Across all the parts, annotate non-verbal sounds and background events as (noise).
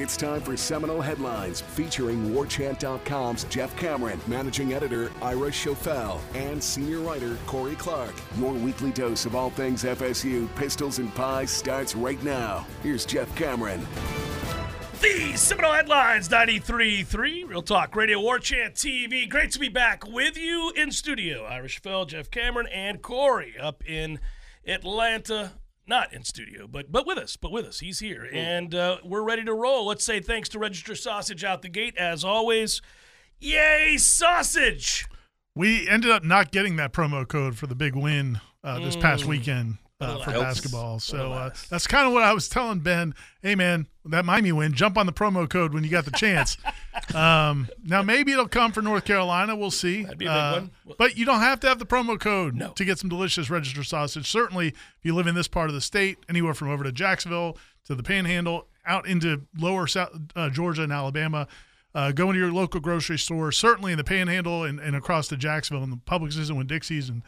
It's time for Seminole Headlines featuring WarChant.com's Jeff Cameron, managing editor Ira Schofel, and senior writer Corey Clark. Your weekly dose of all things FSU, pistols, and pies starts right now. Here's Jeff Cameron. The Seminole Headlines 93.3, Real Talk Radio, War Chant TV. Great to be back with you in studio. Ira Schofel, Jeff Cameron, and Corey up in Atlanta. Not in studio, but but with us, but with us. He's here, and uh, we're ready to roll. Let's say thanks to Register Sausage out the gate, as always. Yay, sausage! We ended up not getting that promo code for the big win uh, this past Mm. weekend uh, for basketball. So uh, that's kind of what I was telling Ben. Hey, man, that Miami win, jump on the promo code when you got the chance. (laughs) um, now, maybe it'll come for North Carolina. We'll see. That'd be a big Uh, one. But you don't have to have the promo code No. to get some delicious register sausage. Certainly, if you live in this part of the state, anywhere from over to Jacksonville to the Panhandle, out into lower South, uh, Georgia and Alabama, uh, go into your local grocery store. Certainly in the Panhandle and, and across to Jacksonville and the Publixes and Winn Dixies and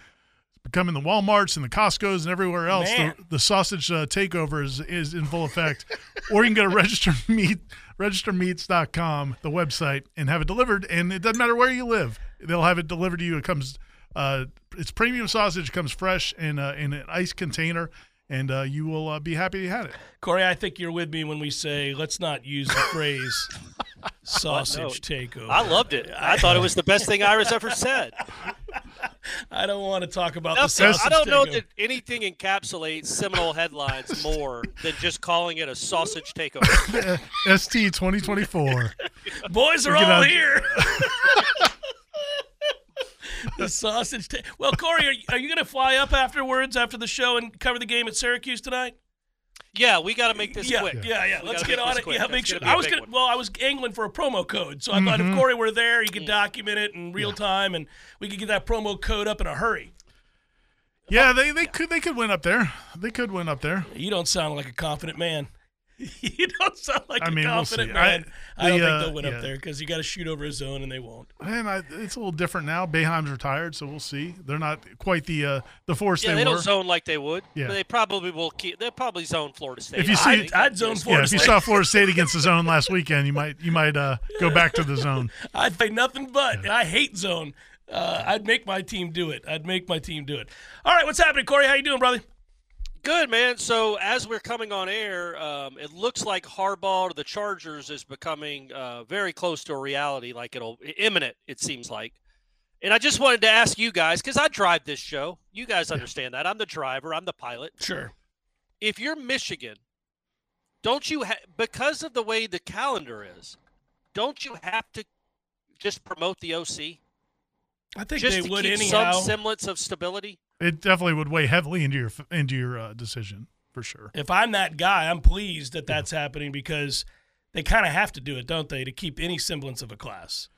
becoming the Walmarts and the Costco's and everywhere else. The, the sausage uh, takeover is, is in full effect. (laughs) or you can go to register (laughs) meat registermeats.com, the website, and have it delivered. And it doesn't matter where you live; they'll have it delivered to you. It comes, uh, it's premium sausage, comes fresh in uh, in an ice container, and uh, you will uh, be happy you had it. Corey, I think you're with me when we say let's not use the phrase (laughs) sausage takeover. I loved it. I thought it was the best thing Ira's ever said. I don't want to talk about the Nothing- sausage I don't know takeover. that anything encapsulates Seminole headlines more than just calling it a sausage takeover. (laughs) ST twenty twenty four. Boys are Get all out. here. (laughs) the sausage. Ta- well, Corey, are you, are you going to fly up afterwards after the show and cover the game at Syracuse tonight? Yeah, we got to make this yeah, quick. yeah, yeah. We Let's get on it. quick. Yeah, That's make sure. gonna be I a was big gonna, one. well, I was angling for a promo code, so I thought if mm-hmm. Corey were there, he could mm. document it in real time, and we could get that promo code up in a hurry. Yeah, uh, they, they could they could win up there. They could win up there. You don't sound like a confident man. (laughs) you don't sound like I a mean, we'll confident see. man. I, I- don't the, think uh, they'll win yeah. up there because you got to shoot over a zone, and they won't. And I, it's a little different now. Boeheim's retired, so we'll see. They're not quite the uh, the force Yeah, they, they were. don't zone like they would. Yeah. But they probably will keep. They'll probably zone Florida State. If you I see- think I'd zone Florida yeah, if you saw Florida State against the zone last weekend, you might you might uh, go back to the zone. (laughs) I'd say nothing but. I hate zone. Uh, I'd make my team do it. I'd make my team do it. All right, what's happening, Corey? How you doing, brother? Good man. So as we're coming on air, um, it looks like Harbaugh to the Chargers is becoming uh, very close to a reality. Like it'll imminent. It seems like. And I just wanted to ask you guys because I drive this show. You guys understand that I'm the driver. I'm the pilot. Sure. If you're Michigan, don't you ha- because of the way the calendar is, don't you have to just promote the OC I think just they to would keep anyhow. some semblance of stability? It definitely would weigh heavily into your into your uh, decision for sure. if I'm that guy, I'm pleased that that's happening because they kind of have to do it, don't they, to keep any semblance of a class?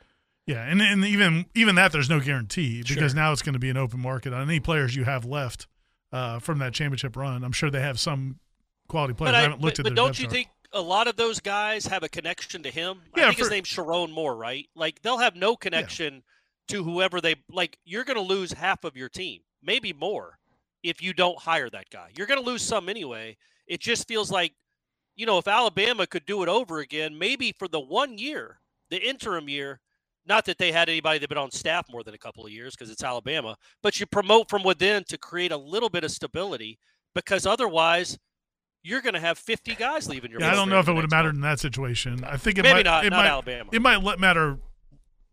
Yeah, and and even even that there's no guarantee because Sure. now it's going to be an open market on any players you have left uh, from that championship run. I'm sure they have some quality players. But, I, I, haven't looked but, at but their don't you chart. think a lot of those guys have a connection to him? Yeah, I think his for- name's Sherrone Moore, right? Like they'll have no connection to whoever they like. You're going to lose half of your team, maybe more, if you don't hire that guy. You're going to lose some anyway. It just feels like, you know, if Alabama could do it over again, maybe for the one year, the interim year. Not that they had anybody that been on staff more than a couple of years because it's Alabama, but you promote from within to create a little bit of stability because otherwise you're going to have 50 guys leaving your Yeah, I don't know if it would have mattered in that situation. I think it Maybe might. not, it not might, Alabama. It might let matter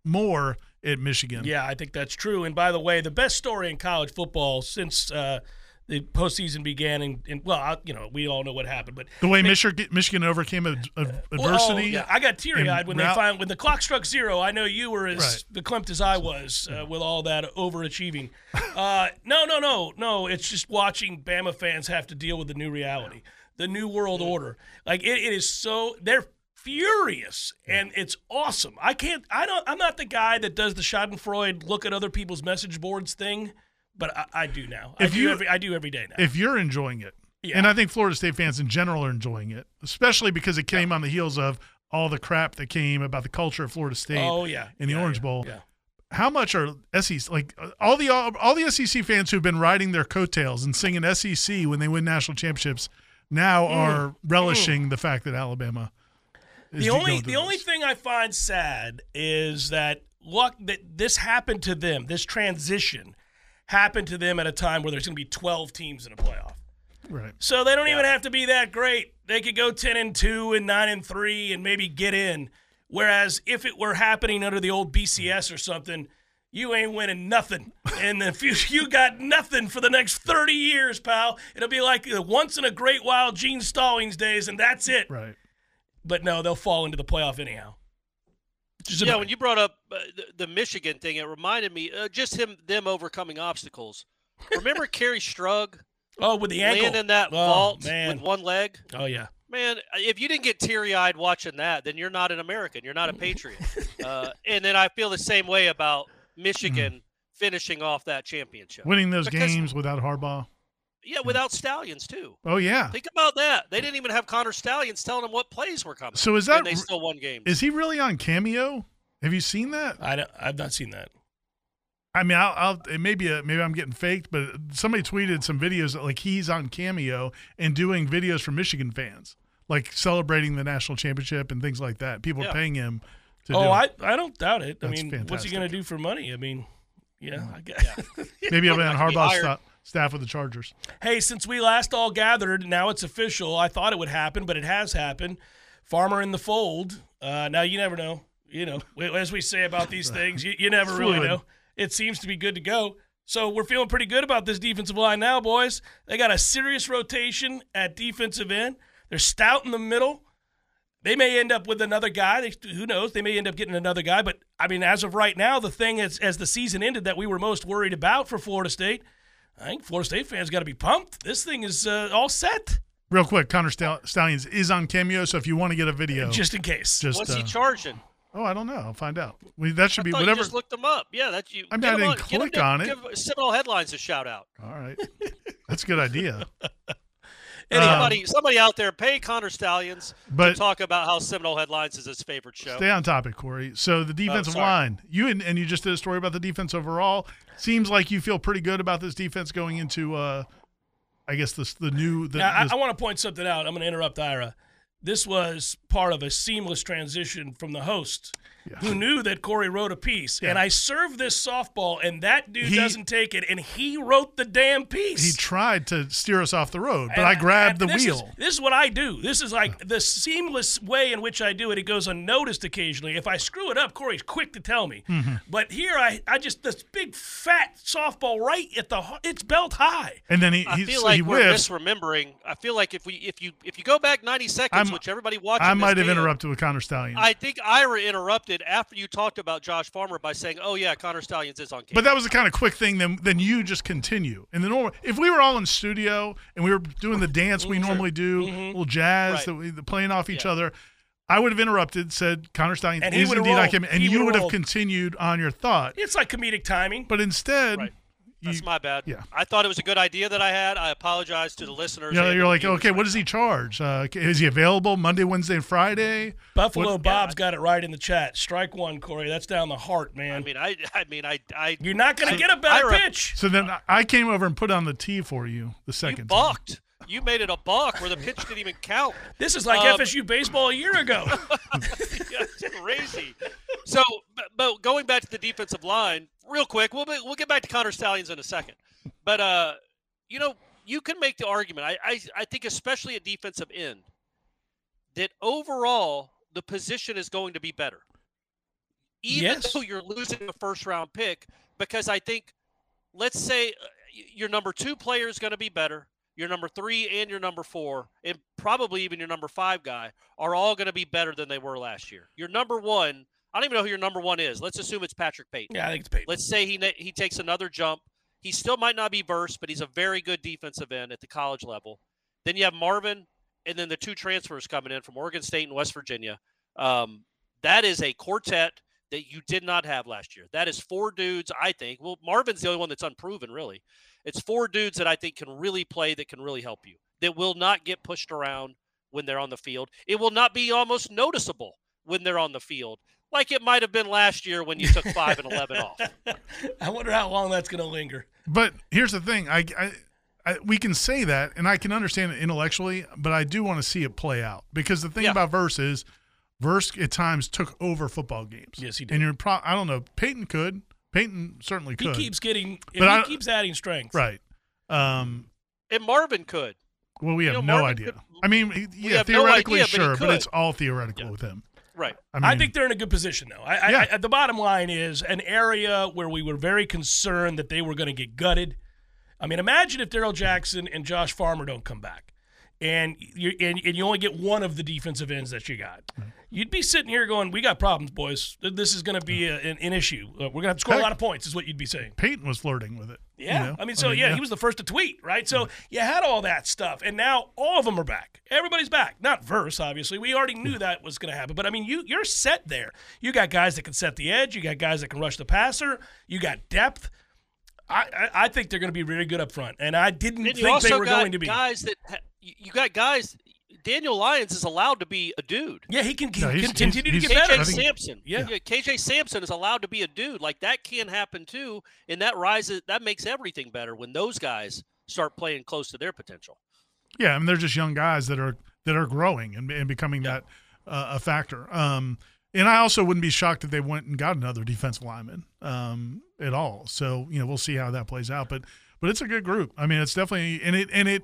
more at Michigan. Yeah, I think that's true. And by the way, the best story in college football since uh, the postseason began, and, and well, I, you know, we all know what happened, but The way Michigan Michigan overcame ad- ad- Well, adversity. yeah, I got teary eyed when they finally when the clock struck zero. I know you were as Right. as I was uh, with all that overachieving. Uh, no, no, no, no. It's just watching Bama fans have to deal with the new reality, the new world order. Like it, it is so they're furious and it's awesome. I can't. I don't. I'm not the guy that does the Schadenfreude look at other people's message boards thing, but I, I do now. I If do you- every. I do every day now. if you're enjoying it, Yeah. and I think Florida State fans in general are enjoying it, especially because it came on the heels of all the crap that came about the culture of Florida State oh yeah, in the Yeah, Orange Bowl. Yeah. How much are SEC like all the all, all the SEC fans who've been riding their coattails and singing SEC when they win national championships now Mm. are relishing the fact that Alabama the only going through the only this. thing I find sad is that luck that this happened to them. This transition happened to them at a time where there's going to be 12 teams in a playoff. right. So they don't even have to be that great. They could go 10 and 2 and 9 and 3 and maybe get in. Whereas if it were happening under the old BCS or something, you ain't winning nothing. (laughs) And if you, you got nothing for the next 30 years, pal, it'll be like once in a great while Gene Stallings days, and that's it. Right. But no, they'll fall into the playoff anyhow. Which Yeah, when you brought up uh, the, the Michigan thing, it reminded me uh, just him them overcoming obstacles. Remember (laughs) Kerri Strug oh, with the ankle. landing that oh, vault man. with one leg? Oh, yeah. Man, if you didn't get teary eyed watching that, then you're not an American. You're not a patriot. (laughs) uh, and then I feel the same way about Michigan finishing off that championship. Winning those Because- games without Harbaugh. Yeah, without Stalions too. Oh yeah. Think about that. They didn't even have Connor Stalions telling them what plays were coming. So is and that they still won games. is he really on Cameo? Have you seen that? I don't, I've not seen that. I mean, I'll, I'll it may be a, maybe I'm getting faked, but somebody tweeted some videos that, like he's on Cameo and doing videos for Michigan fans, like celebrating the national championship and things like that. People Yeah. are paying him to Oh, do I, it. I don't doubt it. I That's mean, what's he going to do for money? I mean, yeah, I guess. Maybe I'll be (laughs) on Like he Harbaugh's hired- sta- staff of the Chargers. Hey, since we last all gathered, now it's official. I thought it would happen, but it has happened. Farmer in the fold. Uh, now you never know. You know, (laughs) as we say about these things, you, you never really know. It seems to be good to go. So we're feeling pretty good about this defensive line now, boys. They got a serious rotation at defensive end. They're stout in the middle. They may end up with another guy. They, who knows? They may end up getting another guy. But I mean, as of right now, the thing is, as the season ended, that we were most worried about for Florida State. I think Florida State fans got to be pumped. This thing is uh, all set, Real quick, Connor Stall- Stalions is on Cameo, so if you want to get a video, just in case. just What's uh, he charging? oh, I don't know. I'll find out. We, that should I be whatever. you just looked them up. Yeah, that's you. I mean, get I 'em didn't on, get 'em click to on it. Give Seminole headlines a shout out. All right, that's a good idea. (laughs) Somebody, somebody out there, pay Connor Stalions But- to talk about how Seminole headlines is his favorite show. Stay on topic, Corey. So the defensive sorry. line, you and, and you just did a story about the defense overall. Seems like you feel pretty good about this defense going into, uh, I guess this the new. The, Now, I, I want to point something out. I'm going to interrupt Ira. This was part of a seamless transition from the host, who knew that Corey wrote a piece. And I served this softball, and that dude He- doesn't take it, and he wrote the damn piece. he tried to steer us off the road, but And I grabbed the this wheel. Is, this is what I do. This is like the seamless way in which I do it. It goes unnoticed occasionally. If I screw it up, Corey's quick to tell me. Mm-hmm. But here, I, I just this big fat softball right at the it's belt high. and then he, I he, feel like he we're whiffs. misremembering. I feel like if we if you if you go back 90 seconds, I'm- which everybody watching, I might have can, interrupted with Connor Stalion. I think Ira interrupted after you talked about Josh Farmer by saying, "Oh yeah, Connor Stalions is on camera." But that was the kind of quick thing. Then, then you just continue. And the normal, if we were all in studio and we were doing the dance we normally do, little jazz Mm-hmm. Right. that we playing off each Yeah. other, I would have interrupted, said Connor Stalions And is would've indeed I rolled. came, and He you would've would have rolled. continued on your thought. It's like comedic timing. But instead, Right. You, That's my bad. yeah. I thought it was a good idea that I had. I apologize to the listeners. you know, you're like, okay, right what does he charge? Uh, is he available Monday, Wednesday, and Friday? Buffalo What- Bob's got it right in the chat. Strike one, Corey. That's down the heart, man. I mean, I, I mean, I, I, You're not going to I- get a better Ira, pitch. So then I came over and put on the tee for you the second. you second time. You made it a balk where the pitch didn't even count. This is like Um, FSU baseball a year ago. (laughs) Yeah, it's crazy. So, but, but going back to the defensive line, real quick, we'll be, we'll get back to Connor Stalions in a second. But uh, you know, you can make the argument. I, I I think especially at defensive end that overall the position is going to be better, even Yes. though you're losing a first round pick. Because I think, let's say, uh, your number two player is going to be better. Your number three and your number four, and probably even your number five guy, are all going to be better than they were last year. Your number one, I don't even know who your number one is. Let's assume it's Patrick Payton. yeah, I think it's Payton. Let's say he he takes another jump. He still might not be Verse, but he's a very good defensive end at the college level. Then you have Marvin, and then the two transfers coming in from Oregon State and West Virginia. Um, that is a quartet that you did not have last year. That is four dudes, I think. Well, Marvin's the only one that's unproven, really. It's four dudes that I think can really play, that can really help you, that will not get pushed around when they're on the field. It will not be almost noticeable when they're on the field, like it might have been last year when you took five and 11 off. (laughs) I wonder how long that's going to linger. But here's the thing: I, I, I, we can say that, and I can understand it intellectually, but I do want to see it play out because the thing Yeah. about Verse is, Verse at times took over football games. Yes, he did. And you're pro- I don't know. Payton could. Payton certainly could. He keeps getting. If But he I- keeps adding strength. right. Um, And Marvin could. well, we You have know, no Marvin idea. could- I mean, yeah, have no theoretically, idea, sure, but, it's all theoretical Yeah. with him. Right. I, mean, I think they're in a good position, though. I, Yeah. I, I, the bottom line is an area where we were very concerned that they were going to get gutted. I mean, imagine if Darrell Jackson and Josh Farmer don't come back, and you and, and you only get one of the defensive ends that you got. You'd be sitting here going, "We got problems, boys. This is going to be a, an, an issue. Uh, we're going to have to score a lot of points." Is what you'd be saying. Payton was flirting with it. you Yeah, know? I mean, so yeah, he was the first to tweet, right? So you had all that stuff, and now all of them are back. Everybody's back. Not Verse, obviously. We already knew that was going to happen, but I mean, you you're set there. You got guys that can set the edge. You got guys that can rush the passer. You got depth. I I, I think they're going to be really good up front, and I didn't And you think they also were got going to be. guys that ha- you you got guys. Daniel Lyons is allowed to be a dude. yeah, he can, he No, he's- can continue he's- to get he's- better. I KJ Sampson. Yeah. KJ Sampson is allowed to be a dude. Like that can happen too, and that rises. That makes everything better when those guys start playing close to their potential. Yeah, I mean, they're just young guys that are that are growing and, and becoming that uh, a factor. Um, and I also wouldn't be shocked if they went and got another defensive lineman um, at all. So you know, we'll see how that plays out. But but it's a good group. I mean, it's definitely and it and it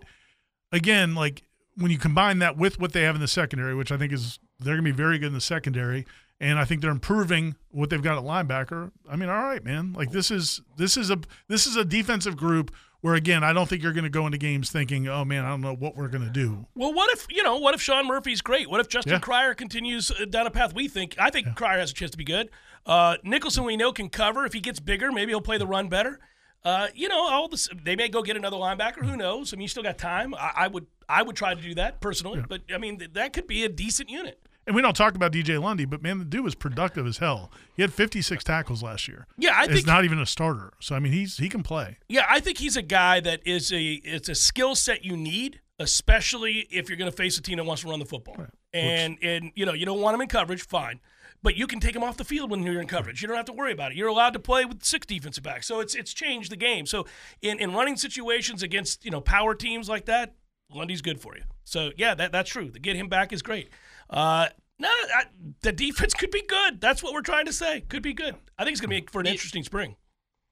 again like when you combine that with what they have in the secondary, which I think is they're going to be very good in the secondary. And I think they're improving what they've got at linebacker. I mean, all right, man. Like this is this is a this is a defensive group where again, I don't think you're going to go into games thinking, "Oh man, I don't know what we're going to do." Well, what if you know? What if Sean Murphy's great? What if Justin Yeah. Cryer continues uh, down a path we think? I think Cryer has a chance to be good. Uh, Nichelson, we know, can cover. If he gets bigger, maybe he'll play the run better. Uh, you know, all this, they may go get another linebacker. Who knows? I mean, you still got time. I, I would, I would try to do that personally. But I mean, th- that could be a decent unit. And we don't talk about DJ Lundy, but man, the dude was productive as hell. He had 56 tackles last year. Yeah, I think He's not even a starter. So I mean, he's he can play. Yeah, I think he's a guy that is a it's a skill set you need, especially if you're going to face a team that wants to run the football. And and you know you don't want him in coverage, fine, but you can take him off the field when you're in coverage. You don't have to worry about it. You're allowed to play with six defensive backs, so it's it's changed the game. So in in running situations against you know power teams like that, Lundy's good for you. So yeah, that that's true. To get him back is great. Uh, no, I, the defense could be good. That's what we're trying to say. Could be good. I think it's going to be for an interesting spring.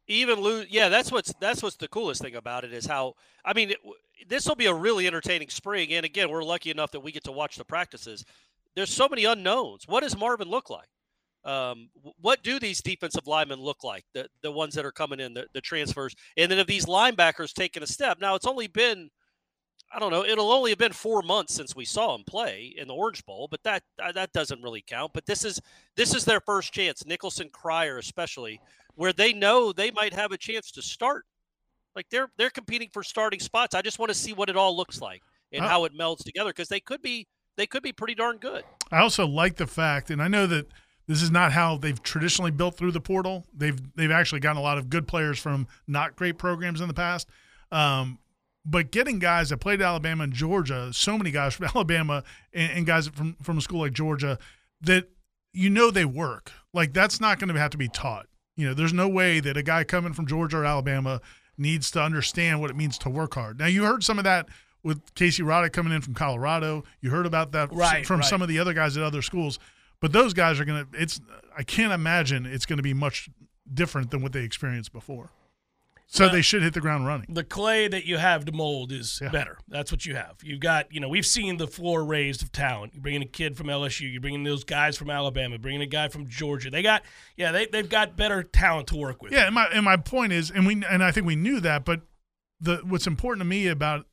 even lose yeah that's what's that's what's the coolest thing about it is how i mean this will be a really entertaining spring and again we're lucky enough that we get to watch the practices there's so many unknowns what does marvin look like um, what do these defensive linemen look like the the ones that are coming in the, the transfers and then if these linebackers taking a step now it's only been I don't know. It'll only have been four months since we saw him play in the Orange Bowl, but that uh, that doesn't really count. But this is this is their first chance, Nichelson Cryer especially, where they know they might have a chance to start. Like they're they're competing for starting spots. I just want to see what it all looks like and how it melds together because they could be they could be pretty darn good. I also like the fact, and I know that this is not how they've traditionally built through the portal. They've they've actually gotten a lot of good players from not great programs in the past. Um, but getting guys that played Alabama and Georgia, so many guys from (laughs) Alabama and, and guys from from a school like Georgia, that you know they work. Like that's not going to have to be taught. You know, there's no way that a guy coming from Georgia or Alabama needs to understand what it means to work hard. Now you heard some of that with Casey Roddick coming in from Colorado. You heard about that Right, from right. some of the other guys at other schools. But those guys are going to it's I can't imagine it's going to be much different than what they experienced before. So they should hit the ground running. the clay that you have to mold is Yeah. better. That's what you have. You've got, you know, we've seen the floor raised of talent. You bring in a kid from LSU, you bring in those guys from Alabama, bringing a guy from Georgia. They got, yeah, they they've got better talent to work with. Yeah, and my and my point is, and we and I think we knew that, but the what's important to me about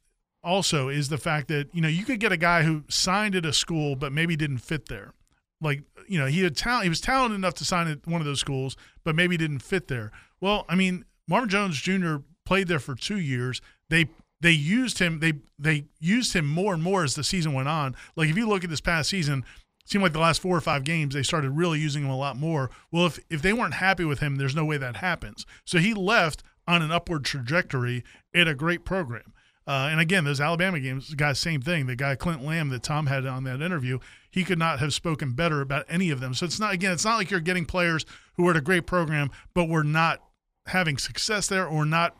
also is the fact that you know you could get a guy who signed at a school but maybe didn't fit there. Like you know he had talent, he was talented enough to sign at one of those schools, but maybe didn't fit there. Well, I mean, Marvin Jones Jr. played there for two years. They they used him they they used him more and more as the season went on. Like if you look at this past season, seemed like the last four or five games they started really using him a lot more. Well, if if they weren't happy with him, there's no way that happens. So he left on an upward trajectory at a great program. Uh, and again, those Alabama games, guys, same thing. The guy Clint Lamb that Tom had on that interview, he could not have spoken better about any of them. So it's not again, it's not like you're getting players who are at a great program, but were not having success there or not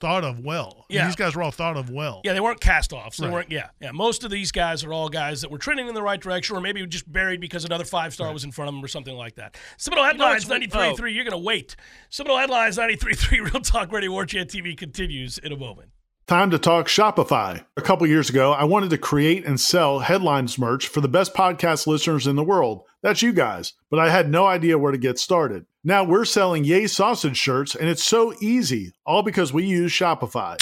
thought of well. And Yeah. these guys were all thought of well. Yeah, they weren't cast offs. They Right. weren't. Yeah, yeah. Most of these guys are all guys that were trending in the right direction, or maybe just buried because another five star was in front of them, or something like that. Seminole know headlines what's- ninety three oh. three. You're gonna wait. Seminole headlines ninety three three. (laughs) Real Talk Radio War Chant TV continues in a moment. Time to talk Shopify. A couple years ago, I wanted to create and sell headlines merch for the best podcast listeners in the world. That's you guys. But I had no idea where to get started. Now we're selling Yay Sausage shirts, and it's so easy, all because we use Shopify.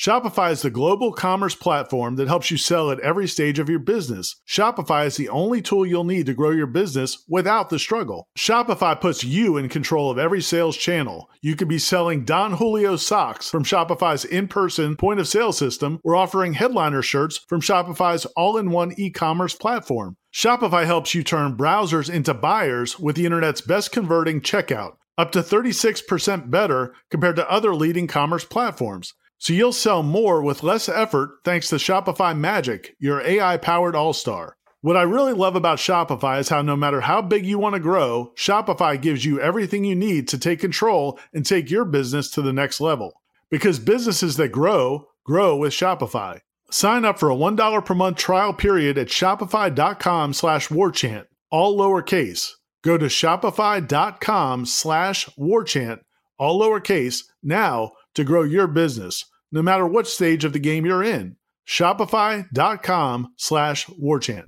Shopify is the global commerce platform that helps you sell at every stage of your business. Shopify is the only tool you'll need to grow your business without the struggle. Shopify puts you in control of every sales channel. You could be selling Don Julio socks from Shopify's in person point of sale system or offering headliner shirts from Shopify's all in one e commerce platform. Shopify helps you turn browsers into buyers with the internet's best converting checkout, up to 36% better compared to other leading commerce platforms. So you'll sell more with less effort thanks to Shopify Magic, your AI powered all star. What I really love about Shopify is how no matter how big you want to grow, Shopify gives you everything you need to take control and take your business to the next level. Because businesses that grow, grow with Shopify. Sign up for a $1 per month trial period at shopify.com slash warchant, all lowercase. Go to shopify.com slash warchant, all lowercase, now to grow your business, no matter what stage of the game you're in. Shopify.com slash warchant.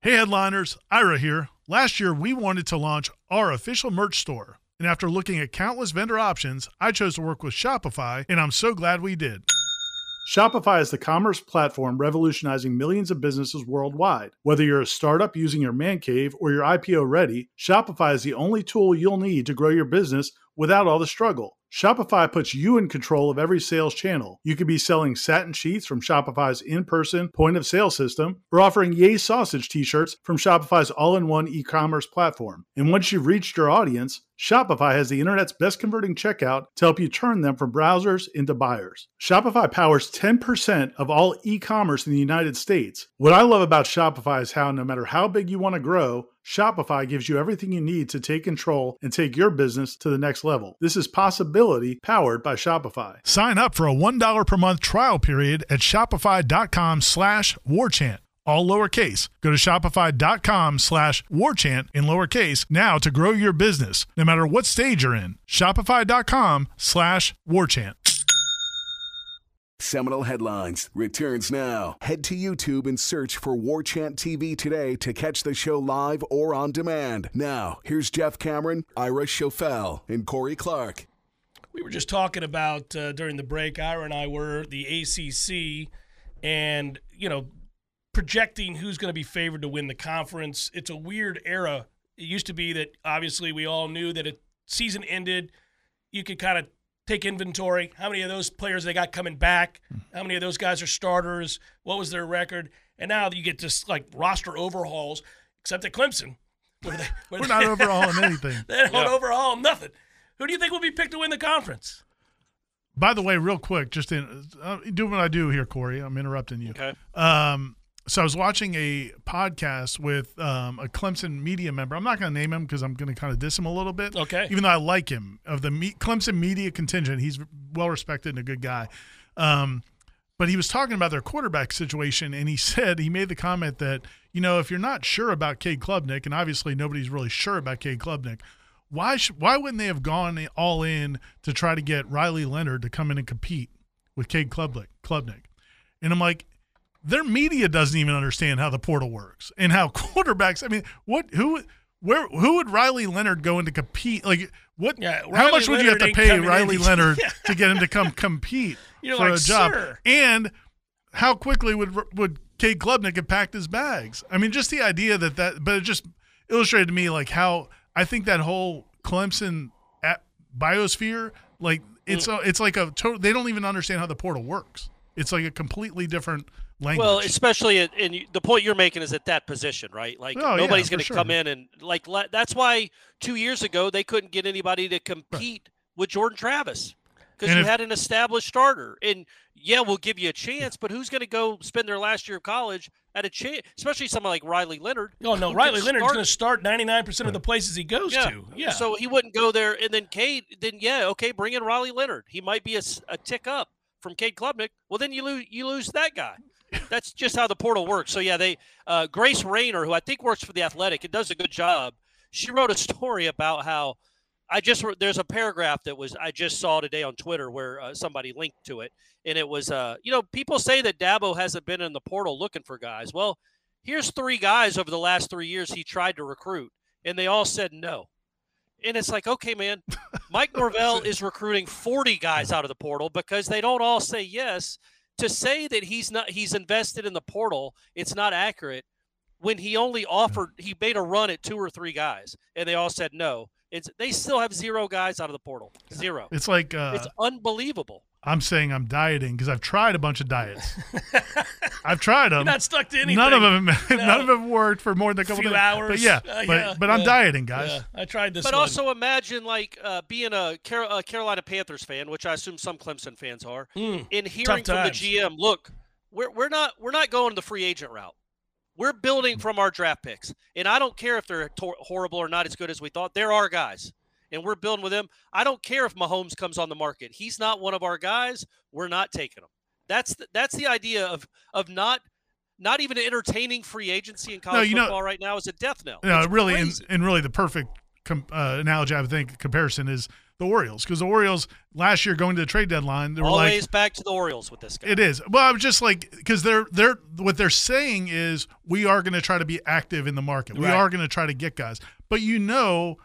Hey, headliners, Ira here. Last year, we wanted to launch our official merch store. And after looking at countless vendor options, I chose to work with Shopify, and I'm so glad we did. Shopify is the commerce platform revolutionizing millions of businesses worldwide. Whether you're a startup using your man cave or you're IPO ready, Shopify is the only tool you'll need to grow your business without all the struggle. Shopify puts you in control of every sales channel. You could be selling satin sheets from Shopify's in person point of sale system or offering Yay Sausage t shirts from Shopify's all in one e commerce platform. And once you've reached your audience, Shopify has the internet's best converting checkout to help you turn them from browsers into buyers. Shopify powers 10% of all e commerce in the United States. What I love about Shopify is how no matter how big you want to grow, Shopify gives you everything you need to take control and take your business to the next level. This is possibility powered by Shopify. Sign up for a $1 per month trial period at shopify.com slash warchant. All lowercase. Go to shopify.com slash warchant in lowercase now to grow your business, no matter what stage you're in. Shopify.com slash warchant. Seminole Headlines returns now. Head to YouTube and search for War Chant TV today to catch the show live or on demand. Now, here's Jeff Cameron, Ira Schofel, and Corey Clark. We were just talking about uh, during the break. Ira and I were the ACC, and you know, projecting who's going to be favored to win the conference. It's a weird era. It used to be that obviously we all knew that a season ended. You could kind of take inventory. How many of those players they got coming back? How many of those guys are starters? What was their record? And now you get just like roster overhauls, except at Clemson. Where they, (laughs) where We're they- not overhauling (laughs) anything. They don't Yeah. overhaul nothing. Who do you think will be picked to win the conference? By the way, real quick, just in uh, doing what I do here, Corey. I'm interrupting you. Okay. Um, so I was watching a podcast with um, a Clemson media member. I'm not going to name him because I'm going to kind of diss him a little bit. Okay. Even though I like him of the me- Clemson media contingent, he's well respected and a good guy. Um, but he was talking about their quarterback situation, and he (laughs) said he made the comment that you know if you're not sure about Cade Klubnik, and obviously nobody's really sure about Cade Klubnik, why sh- why wouldn't they have gone all in to try to get Riley Leonard to come in and compete with Cade Klubnik? Klubnik, and I'm like, their media doesn't even understand how the portal works and how (laughs) quarterbacks. I mean, what who where who would Riley Leonard go in to compete? Like what? Yeah, how much would you have to pay coming in. Riley Leonard (laughs) Yeah. to get him to come compete (laughs) You're for like, a job? "Sir." And how quickly would would Cade Klubnik have packed his bags? I mean, just the idea that that, but it just illustrated to me like how I think that whole Clemson at biosphere, like it's Mm. a, it's like a total. They don't even understand how the portal works. It's like a completely different language. Well, especially at, and the point you're making is at that position, right? Like Oh, nobody's for going to sure. come in and like le- that's why two years ago they couldn't get anybody to compete with Jordan Travis. because you if- had an established starter. And yeah, we'll give you a chance, but who's going to go spend their last year of college at a chance? Especially someone like Riley Leonard. Oh no, Riley Leonard's going to start 99% of the places he goes Yeah. to. Yeah. So he wouldn't go there. And then Cade, then yeah, okay, bring in Riley Leonard. He might be a, a tick up from Cade Klubnik. Well, then you lose you lose that guy. That's just how the portal works. So yeah, they uh, Grace Raynor, who I think works for the Athletic, and does a good job. She wrote a story about how I just there's a paragraph that was I just saw today on Twitter where uh, somebody linked to it, and it was uh you know people say that Dabo hasn't been in the portal looking for guys. Well, here's three guys over the last three years he tried to recruit, and they all said no. And it's like, okay, man, (laughs) Mike Norvell is recruiting 40 guys out of the portal because they don't all say yes. To say that he's not he's invested in the portal, it's not accurate. When he only offered, he made a run at two or three guys, and they all said no. It's they still have zero guys out of the portal. Zero. It's like uh, It's unbelievable. I'm saying I'm dieting because I've tried a bunch of diets. (laughs) I've tried them. You're not stuck to anything. None of them, (laughs) No. none of them worked for more than a couple Few days. hours. But yeah, Uh, but yeah, but I'm yeah. dieting, guys. Yeah, I tried this But one. also imagine like uh, being a, Car- a Carolina Panthers fan, which I assume some Clemson fans are, Mm, and hearing from the. GM, look, we're, we're not we're not going the free agent route. We're building from our draft picks, and I don't care if they're tor- horrible or not as good as we thought. There are guys, and we're building with them. I don't care if Mahomes comes on the market. He's not one of our guys. We're not taking him. That's the, that's the idea of of not not even entertaining free agency in college you know- football right now is a death knell. No, really, and, and really, the perfect com- uh, analogy I would think comparison is the Orioles because the Orioles last year going to the trade deadline they were always like. back to the Orioles with this guy. It is. Well, I'm just like because they're they're what they're saying is we are going to try to be active in the market. We are going to try to get guys. But you know,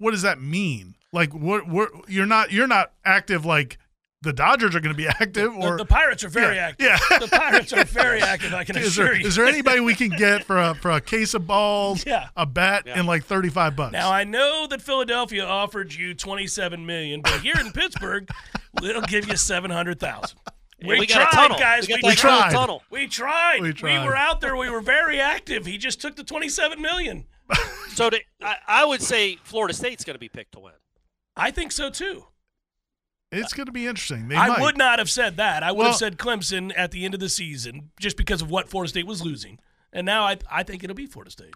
what does that mean? Like what what you're not you're not active like the Dodgers are going to be (laughs) active or the Pirates are very Yeah, active. yeah. The Pirates are very (laughs) active. I can is assure there, you. is there anybody we can get for a for a case of balls, (laughs) Yeah. a bat, Yeah. and like thirty five bucks? Now I know that Philadelphia offered you twenty-seven million, but here in Pittsburgh, they'll give you seven hundred thousand. And We, we got a tried, tunnel. guys. We We, got that tried. tunnel. tunnel. We tried. We We, were out there. We were very active. He just took the twenty-seven million. So to, I, I would say Florida State's going to be picked to win. I think so too. it's going to be interesting. They I might. would not have said that. I would Well- have said Clemson at the end of the season just because of what Florida State was losing. And now I, I think it'll be Florida State.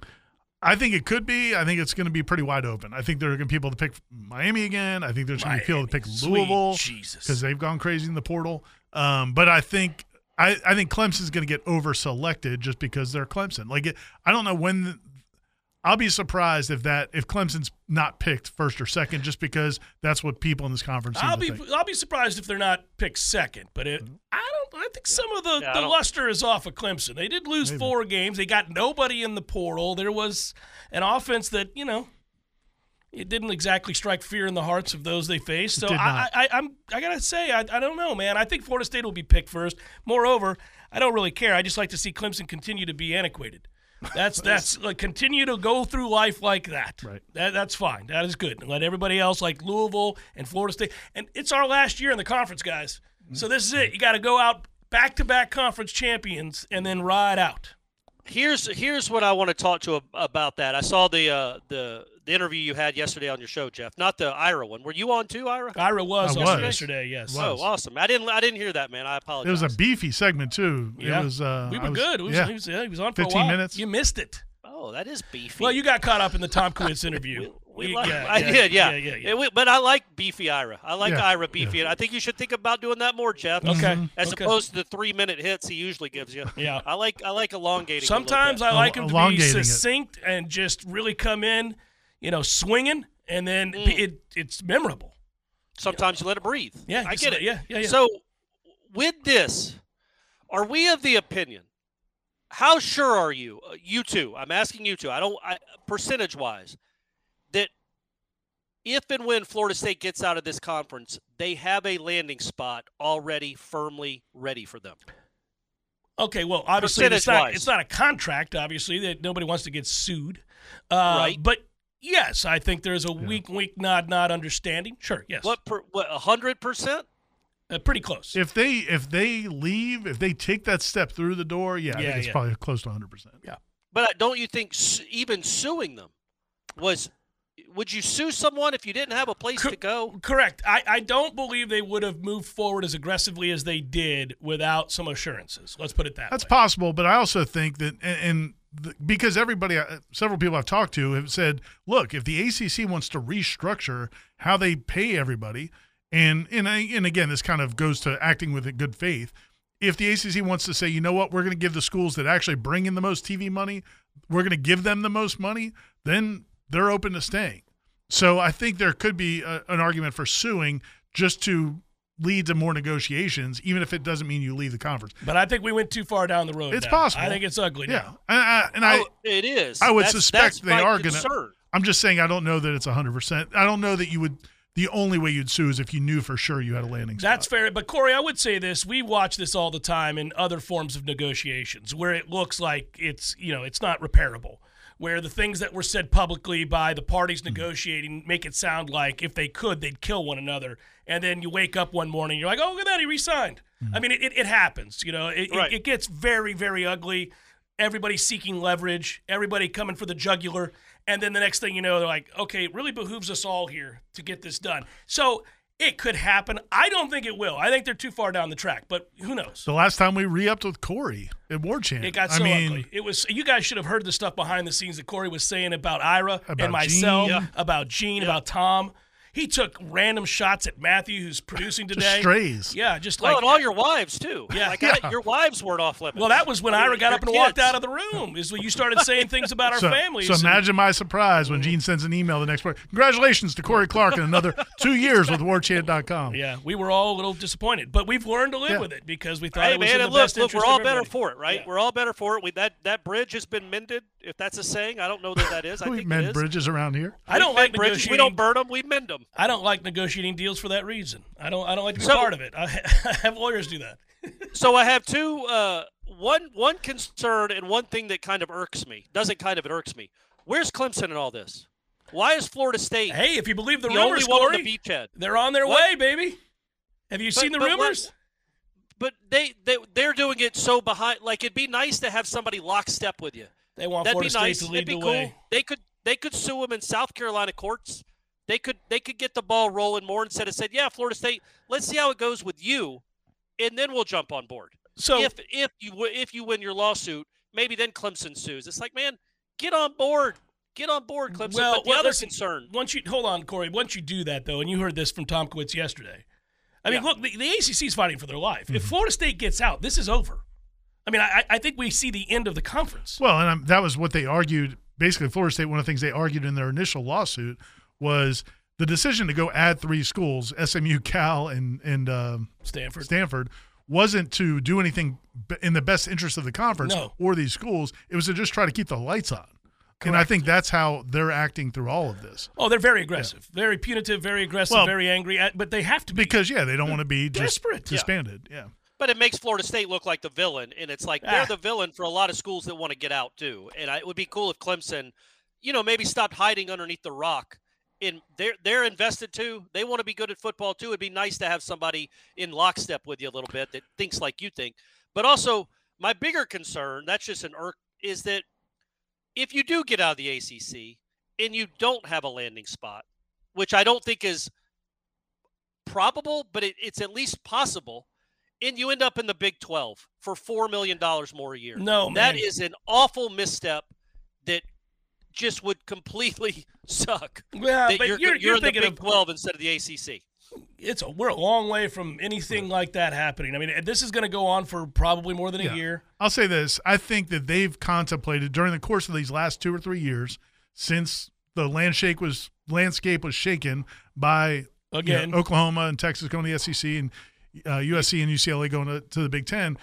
I think it could be. I think it's going to be pretty wide open. I think there are going to be people to pick Miami again. I think there's going to be people to pick Louisville Jesus. because they've gone crazy in the portal. Um, but I think I, I think Clemson's going to get over selected just because they're Clemson. Like it, I don't know when. The, I'll be surprised if that if Clemson's not picked first or second, just because that's what people in this conference. Seem I'll to be think. I'll be surprised if they're not picked second. But it, I don't. I think some of the, Yeah, the luster is off of Clemson. They did lose Maybe. four games. They got nobody in the portal. There was an offense that you know. It didn't exactly strike fear in the hearts of those they faced. So I. I, I'm, I gotta say, I, I don't know, man. I think Florida State will be picked first. Moreover, I don't really care. I just like to see Clemson continue to be antiquated. That's (laughs) that's like continue to go through life like that. Right. That, that's fine. That is good. And let everybody else like Louisville and Florida State. And it's our last year in the conference, guys. So this is it. You got to go out back to back conference champions and then ride out. Here's here's what I want to talk to about that. I saw the uh, the the interview you had yesterday on your show, Jeff. Not the Ira one. Were you on too, Ira? Ira was I on was. yesterday. Yes. Was. Oh, awesome! I didn't I didn't hear that, man. I apologize. It was a beefy segment too. Yeah. It was. Uh, we were was- good. It was, yeah. he, was, yeah, he was on for a 15 while. minutes. You missed it. oh, that is beefy. Well, you got caught up in the Tom Quince (laughs) interview. We You- like- yeah, (laughs) I yeah, did, yeah. yeah, yeah, yeah. Yeah, but I like beefy Ira. I like Yeah, Ira beefy, and I think you should think about doing that more, Jeff. Okay. As okay. opposed to the three minute hits he usually gives you. Yeah. I like I like elongating. Sometimes. I like him to be elongating it. succinct and just really come in, you know, swinging, and then Mm. it it's memorable. sometimes you let it breathe. Yeah, I get it. yeah, yeah, yeah. So with this, are we of the opinion? How sure are you, uh, you two? I'm asking you two. I don't I, percentage wise that if and when Florida State gets out of this conference, they have a landing spot already firmly ready for them. Okay, well, obviously it's not it's not a contract. Obviously, that nobody wants to get sued. Uh, Right. But yes, I think there's a weak, weak, nod, nod understanding. Sure, yes, What per, what hundred percent? uh, pretty close. If they if they leave, if they take that step through the door, yeah, I Yeah, think it's yeah. probably close to 100. percent Yeah. But don't you think su- even suing them was would you sue someone if you didn't have a place Co- to go? Correct. I, I don't believe they would have moved forward as aggressively as they did without some assurances. Let's put it that That's way. possible, but I also think that, and, and the, because everybody, uh, several people I've talked to have said, look, if the ACC wants to restructure how they pay everybody, and and I, and again, this kind of goes to acting with good faith. If the ACC wants to say, you know what, we're going to give the schools that actually bring in the most TV money, we're going to give them the most money, then they're open to staying. So I think there could be a, an argument for suing just to lead to more negotiations, even if it doesn't mean you leave the conference. But I think we went too far down the road. It's now. possible. I think it's ugly Yeah, now. and I, and I Oh, it is. I would That's- suspect that's they are gonna- I'm just saying I don't know that it's 100. percent I don't know that you would. The only way you'd sue is if you knew for sure you had a landing spot. That's fair. But Corey, I would say this: we watch this all the time in other forms of negotiations, where it looks like it's you know it's not repairable. Where the things that were said publicly by the parties Hmm. negotiating make it sound like if they could, they'd kill one another. And then you wake up one morning, you're like, oh, look at that, he resigned. Hmm. I mean, it, it, it happens. You know, it, Right. it, it gets very, very ugly. Everybody seeking leverage, everybody coming for the jugular. And then the next thing you know, they're like, okay, it really behooves us all here to get this done. So it could happen. I don't think it will. I think they're too far down the track, but who knows? the last time we re-upped with Corey at War Chant. It got so I so mean, ugly. It was. You guys should have heard the stuff behind the scenes that Corey was saying about Ira About and myself, Gene. Yeah. about Gene, about Tom. He took random shots at Matthew, who's producing Just today. strays. Yeah, just Well, like. and all your wives too. Yeah. like Yeah. I, your wives weren't off limits. well, that was when I Ira got your up and walked out of the room. Is when you started saying things about our So, families. so and- imagine my surprise when Gene sends an email the next morning. Congratulations to Corey Clark and another (laughs) two years with WarChant.com. yeah, we were all a little disappointed, but we've learned to live Yeah. with it because we thought Hey it was man, in the and look, best look, interest we're all of better for it, right? Yeah. We're all better for it. We, that that bridge has been mended, if that's a saying. I don't know that that is. I We think mend bridges around here. I don't We like bridges. We don't burn them. We mend them. I don't like negotiating deals for that reason. I don't. I don't like to be So- part of it. I, (laughs) I have lawyers do that. So I have two. Uh, one one concern and one thing that kind of irks me. Doesn't kind of it irks me. Where's Clemson in all this? Why is Florida State Hey, if you believe the, the only rumors, one on the beachhead? they're on their What? way, baby. Have you But- seen the but what- rumors? But they they they're doing it so behind. Like it'd be nice to have somebody lockstep with you. They want That'd Florida be State nice. to lead be the cool. way. They could they could sue them in South Carolina courts. They could they could get the ball rolling more instead of said, yeah, Florida State. Let's see how it goes with you, and then we'll jump on board. So if if you if you win your lawsuit, maybe then Clemson sues. It's like, man, get on board, get on board, Clemson. Well, but the well, other listen, concern, once you hold on, Corey. Once you do that, though, and you heard this from Tom Kowitz yesterday. I mean, Yeah. look, the, the ACC is fighting for their life. If Florida State gets out, this is over. I mean, I, I think we see the end of the conference. Well, and um, that was what they argued. Basically, Florida State, one of the things they argued in their initial lawsuit was the decision to go add three schools, SMU, Cal, and, and um, Stanford. Stanford, wasn't to do anything in the best interest of the conference No. or these schools. It was to just try to keep the lights on. And I think that's how they're acting through all of this. Oh, they're very aggressive, very punitive, very aggressive, Well- very angry. uh, But they have to be. Because, yeah, they don't want to be just Desperate. Yeah. disbanded. Yeah. but it makes Florida State look like the villain, and it's like Ah. they're the villain for a lot of schools that want to get out too. And I, it would be cool if Clemson, you know, maybe stopped hiding underneath the rock. And they're they're invested too. They want to be good at football too. It'd be nice to have somebody in lockstep with you a little bit that thinks like you think. But also, my bigger concern, that's just an irk, is that if you do get out of the ACC and you don't have a landing spot, which I don't think is probable, but it, it's at least possible, and you end up in the Big 12 for $4 million more a year. No, That man. is an awful misstep that just would completely (laughs) suck. Yeah, that but you're, you're, you're, you're in the thinking Big of 12 instead of the ACC. it's a, we're a long way from anything like that happening. I mean, this is going to go on for probably more than a year. I'll say this. I think that they've contemplated during the course of these last two or three years, since the landshake was landscape was shaken by you know, Again. Oklahoma and Texas going to the SEC and uh, USC and UCLA going to, to the Big Ten.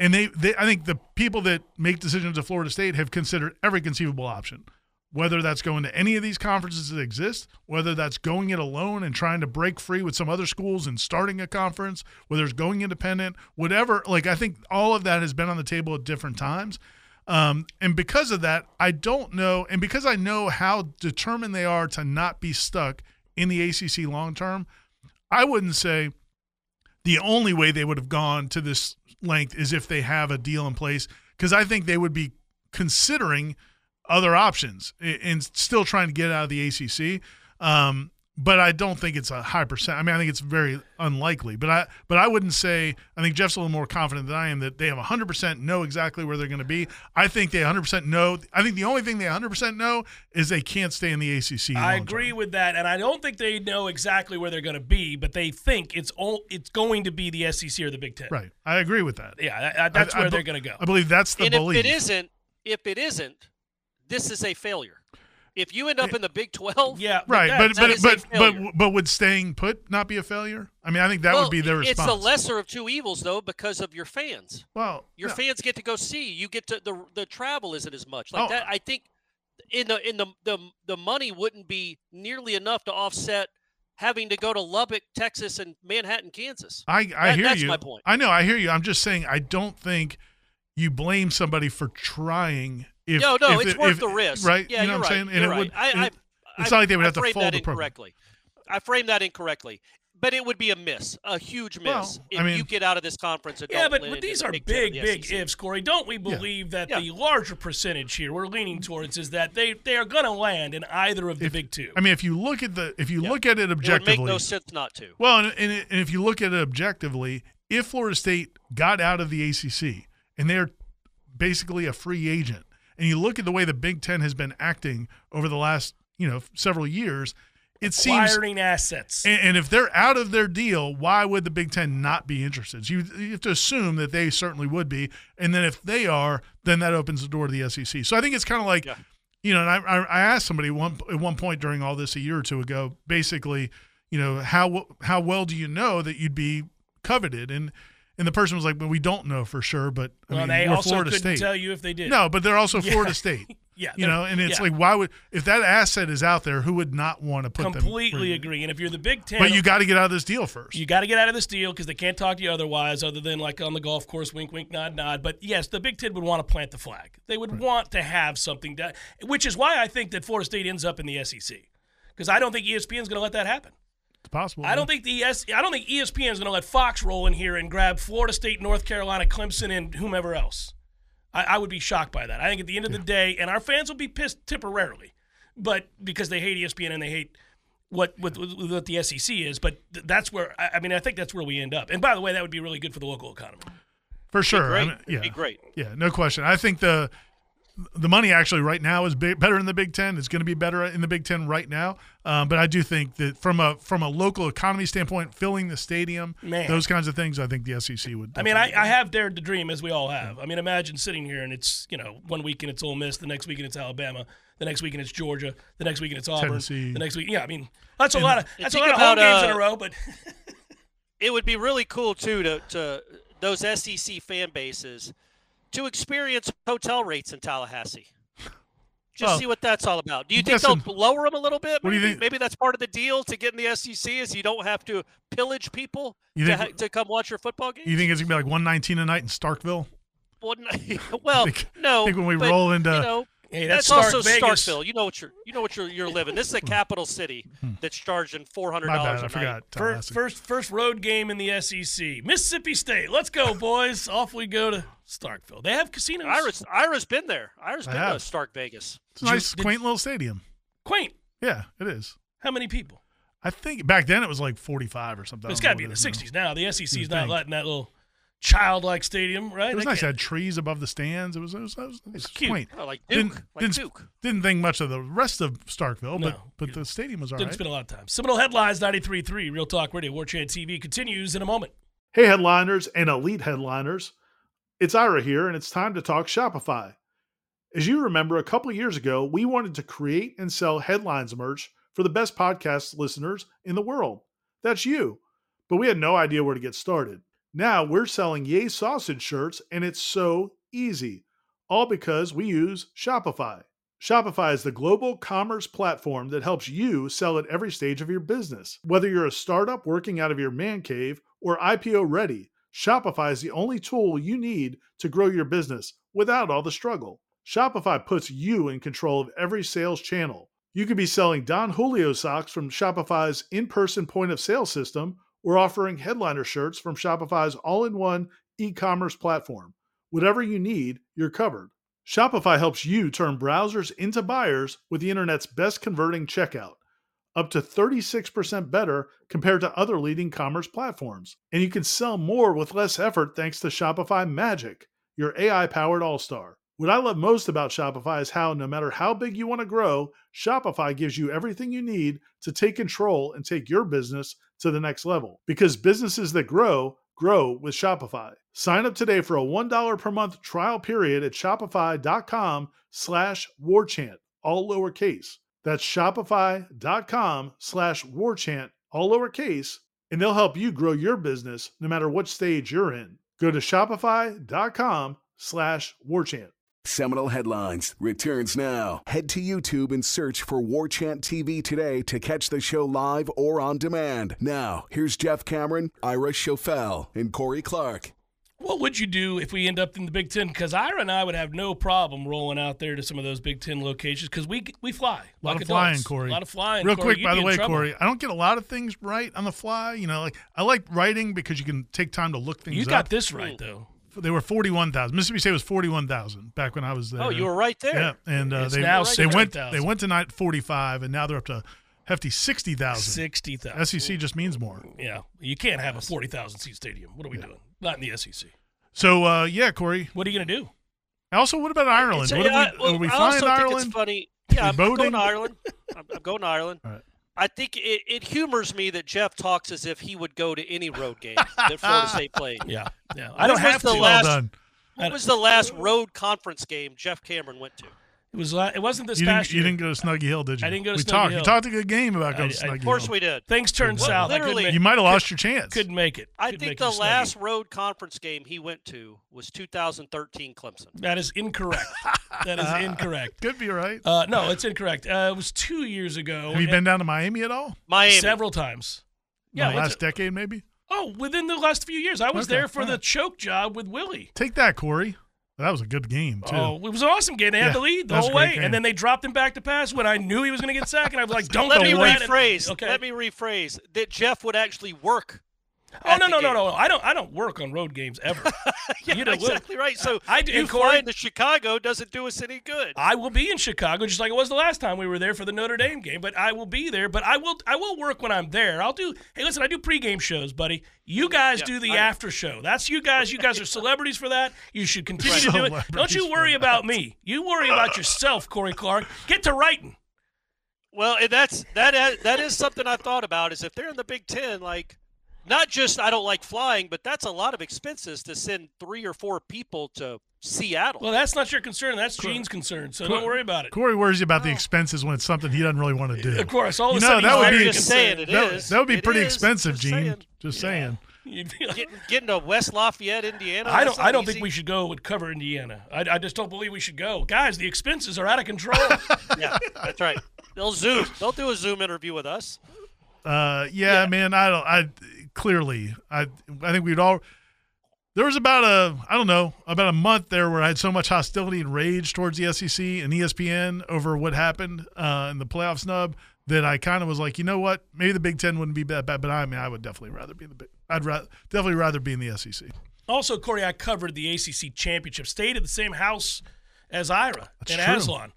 And they, they, I think the people that make decisions at Florida State have considered every conceivable option, whether that's going to any of these conferences that exist, whether that's going it alone and trying to break free with some other schools and starting a conference, whether it's going independent, whatever. Like I think all of that has been on the table at different times. Um, and because of that, I don't know, and because I know how determined they are to not be stuck in the ACC long term, I wouldn't say the only way they would have gone to this length is if they have a deal in place, because I think they would be considering other options and still trying to get out of the ACC. Um, but I don't think it's a high percent. I mean, I think it's very unlikely. But I, but I wouldn't say. I think Jeff's a little more confident than I am that they have 100 percent know exactly where they're going to be. I think they 100 percent know. I think the only thing they 100 percent know is they can't stay in the ACC. I agree term. with that, and I don't think they know exactly where they're going to be, but they think it's all, it's going to be the SEC or the Big Ten. Right. I agree with that. Yeah, that- that- that's I- I where be- they're going to go. I believe that's the and belief. if it isn't, if it isn't, this is a failure. If you end up in the Big 12, Yeah, right, that- but that but but but but would staying put not be a failure? I mean, I think that well, would be their response. It's the lesser of two evils, though, because of your fans. well, Your yeah. fans get to go see. You get to the the travel isn't as much like Oh. that. I think in the in the the the money wouldn't be nearly enough to offset having to go to Lubbock, Texas, and Manhattan, Kansas. I, I That- hear that's you. my point. I know. I hear you. I'm just saying. I don't think you blame somebody for trying. If no, no, if it's it- worth if- the risk. right? Yeah, you know you're what I'm right. saying? And you're it right. would. I, it- I, it's I- not like they would I have to framed fold that the program. incorrectly. I framed that incorrectly, but it would be a miss, a huge miss, Well, if I mean- you get out of this conference. And Yeah, don't but, but these are Big big, the big ifs, Corey. Don't we believe that Yeah. the larger percentage here we're leaning towards is that they, they are going to land in either of the If- big two? I mean, if you look at the if you Yeah. look at it It would objectively, make no sense not to. Well, and, and, and if you look at it objectively, if Florida State got out of the ACC and they're basically a free agent, and you look at the way the Big Ten has been acting over the last you know several years, it seems. Acquiring assets. And, and if they're out of their deal, why would the Big Ten not be interested? So you, you have to assume that they certainly would be, and then if they are, then that opens the door to the SEC. So I think it's kind of like Yeah. you know, and I, I I asked somebody one at one point during all this a year or two ago, basically, you know, how how well do you know that you'd be coveted? And and the person was like, well, we don't know for sure, but I well, mean, they we're also Florida couldn't State. tell you if they did. No, but they're also (laughs) Yeah. Florida State. (laughs) Yeah, You know, and it's yeah. like, why would if that asset is out there, who would not want to put them? completely agree. And if you're the Big Ten, But you got to get out of this deal first. You got to get out of this deal because they can't talk to you otherwise, other than like on the golf course, wink, wink, nod, nod. But yes, the Big Ten would want to plant the flag. They would want to have something done, which is why I think that Florida State ends up in the SEC because I don't think ESPN is going to let that happen. It's possible. I don't think the ES, I don't think ESPN is going to let Fox roll in here and grab Florida State, North Carolina, Clemson, and whomever else. I, I would be shocked by that. I think at the end of the day, and our fans will be pissed temporarily, but because they hate ESPN and they hate what what, what the SEC is. But th- that's where I, I mean I think that's where we end up. And by the way, that would be really good for the local economy. for sure. Great. I mean, yeah, It'd be great. Yeah, no question. I think the the money actually right now is big, better in the Big Ten. It's going to be better in the Big Ten right now. Um, but I do think that from a from a local economy standpoint, filling the stadium, Man. those kinds of things, I think the SEC would. I mean, I, I have dared to dream, as we all have. I mean, imagine sitting here and it's you know one weekend it's Ole Miss, the next weekend it's Alabama, the next weekend it's Georgia, the next weekend it's Auburn, Tennessee. the next week. Yeah, I mean that's a And- lot of that's a think lot of home about, games in uh, a row. But (laughs) it would be really cool too to, to those SEC fan bases to experience hotel rates in Tallahassee. (laughs) Just Well, see what that's all about. Do you think listen, they'll lower them a little bit? what do you maybe? think- Maybe that's part of the deal to get in the SEC is you don't have to pillage people You to, think- ha- to come watch your football game. you think it's gonna be like one nineteen a night in Starkville? (laughs) well, think- no. think when we but, roll into- you know, hey, that's, that's, also Vegas. Starkville. You know what you're you know what you're you're living. This is a capital city that's charging four hundred Hmm. My dollars bad, forgot. First, first, first road game in the SEC, Mississippi State. Let's go, boys! (laughs) Off we go to Starkville. They have casinos. Ira's Ira's been there. Ira's I been have. to Stark Vegas. It's a nice, Did- quaint little stadium. quaint. Yeah, it is. How many people? I think back then it was like forty five or something. It's got to be in the it is now. '60s now. The SEC's You'd not think. letting that little childlike stadium, right? It was They nice. It can't- had trees above the stands. It was it was, it was, it was cute. quaint. Oh, like Duke. Didn't- like didn't- Duke. Didn't think much of the rest of Starkville, but No. but the stadium was all Didn't right. spend a lot of time. Seminole Headlines 93.3, Real Talk Radio, War Chant TV continues in a moment. Hey, headliners and elite headliners. It's Ira here, and it's time to talk Shopify. As you remember, a couple years ago, we wanted to create and sell headlines merch for the best podcast listeners in the world. That's you. But we had no idea where to get started. Now we're selling Yay Sausage shirts, and it's so easy. All because we use Shopify. Shopify is the global commerce platform that helps you sell at every stage of your business. Whether you're a startup working out of your man cave or IPO ready, Shopify is the only tool you need to grow your business without all the struggle. Shopify puts you in control of every sales channel. You could be selling Don Julio socks from Shopify's in person point of sale system or offering headliner shirts from Shopify's all in one e commerce platform. Whatever you need, you're covered. Shopify helps you turn browsers into buyers with the internet's best converting checkout, up to 36% better compared to other leading commerce platforms. And you can sell more with less effort thanks to Shopify Magic, your AI powered all star. What I love most about Shopify is how, no matter how big you want to grow, Shopify gives you everything you need to take control and take your business to the next level. Because businesses that grow, grow with Shopify. Sign up today for a $1 per month trial period at shopify.com slash warchant, all lowercase. That's shopify.com slash warchant, all lowercase, and they'll help you grow your business no matter what stage you're in. Go to shopify.com slash warchant. Seminole Headlines returns now. Head to YouTube and search for War Chant TV today to catch the show live or on demand. Now, here's Jeff Cameron, Ira Schofel, and Corey Clark. What would you do if we end up in the Big Ten? Because Ira and I would have no problem rolling out there to some of those Big Ten locations because we we fly. A lot like of flying. Corey. A lot of flying. Real Corey. quick, by the way, trouble. Corey, I don't get a lot of things right on the fly. You know, like I like writing because you can take time to look things You up. got this right, though. They were forty-one thousand. Mississippi State was forty-one thousand back when I was there. Oh, you were right there. Yeah, and uh, they now they went 60,000. they went to night forty-five, and now they're up to hefty sixty thousand. 60,000. SEC just means more. Yeah. You can't have a 40,000 seat stadium. What are we doing? Not in the SEC. So uh, yeah, Corey. What are you going to do? Also, what about Ireland? What yeah, if we, well, are we flying also to think Ireland? it's funny. Yeah, I'm, I'm going to Ireland. I'm, I'm going to Ireland. (laughs) All right. I think it, it humors me that Jeff talks as if he would go to any road game (laughs) that Florida State played. Yeah. Yeah. I don't have the to. Well last- done. What was the last road conference game Jeff Cameron went to? It was. It wasn't this You past didn't, you didn't go to Snuggy Hill, did you? I didn't go to we Snuggy talked. Hill. You talked a good game about going I- to I- Snuggy Of course Hill. we did. Things turned Well, south. Literally- make, You might have lost your chance. couldn't make it. I Couldn't think the last Snuggie. road conference game he went to was 2013 Clemson. That is incorrect. (laughs) that is incorrect. Could be right. Uh, no, it's incorrect. Uh, it was two years ago. Have you been down to Miami at all? Miami. several times? Yeah, the last a- decade, maybe. Oh, within the last few years, I was Okay, there for the choke job with Willie. Take that, Corey. That was a good game too. Oh, it was an awesome game. They had Yeah, the lead the that was a whole way, game. and then they dropped him back to pass when I knew he was going to get sacked, and I was like, (laughs) "Don't Let do me rephrase. Okay. Let me rephrase that Jeff would actually work. Oh at no the no no no! I don't I don't work on road games ever. (laughs) Yeah, You know, exactly right. So I do- you Corey- flying to Chicago doesn't do us any good. I will be in Chicago just like it was the last time we were there for the Notre Dame game. But I will be there. But I will I will work when I'm there. I'll do. Hey, listen, I do pregame shows, buddy. You mm, guys Yeah, do the I after show. That's you guys. You guys are (laughs) celebrities for that. You should continue to do it. Don't you worry about me. You worry about yourself, Corey Clark. Get to writing. Well, and that's that. is- That is something I thought about. Is if they're in the Big Ten, like not just I don't like flying, but that's a lot of expenses to send three or four people to Seattle. Well, that's not your concern. That's Gene's concern. So don't worry about it. Corey worries about the expenses when it's something he doesn't really want to do. Of course, all You of a know, sudden that would be- I'm just saying it that, is. that would be It pretty is. expensive, Just Gene. saying. Just saying. You'd be Getting, getting to West Lafayette, Indiana. I don't. I don't easy. think we should go and cover Indiana. I, I just don't believe we should go, guys. The expenses are out of control. (laughs) Yeah, that's right. They'll zoom. They'll do a Zoom interview with us. Uh, yeah, man. I don't. I clearly. I. I think we'd all. There was about a. I don't know. About a month there where I had so much hostility and rage towards the SEC and ESPN over what happened uh, in the playoff snub that I kind of was like, you know what? Maybe the Big Ten wouldn't be that bad, but I mean, I would definitely rather be the Big. I'd ra- definitely rather be in the SEC. also, Corey, I covered the ACC championship. Stayed at the same house as Ira That's and true. Aslan.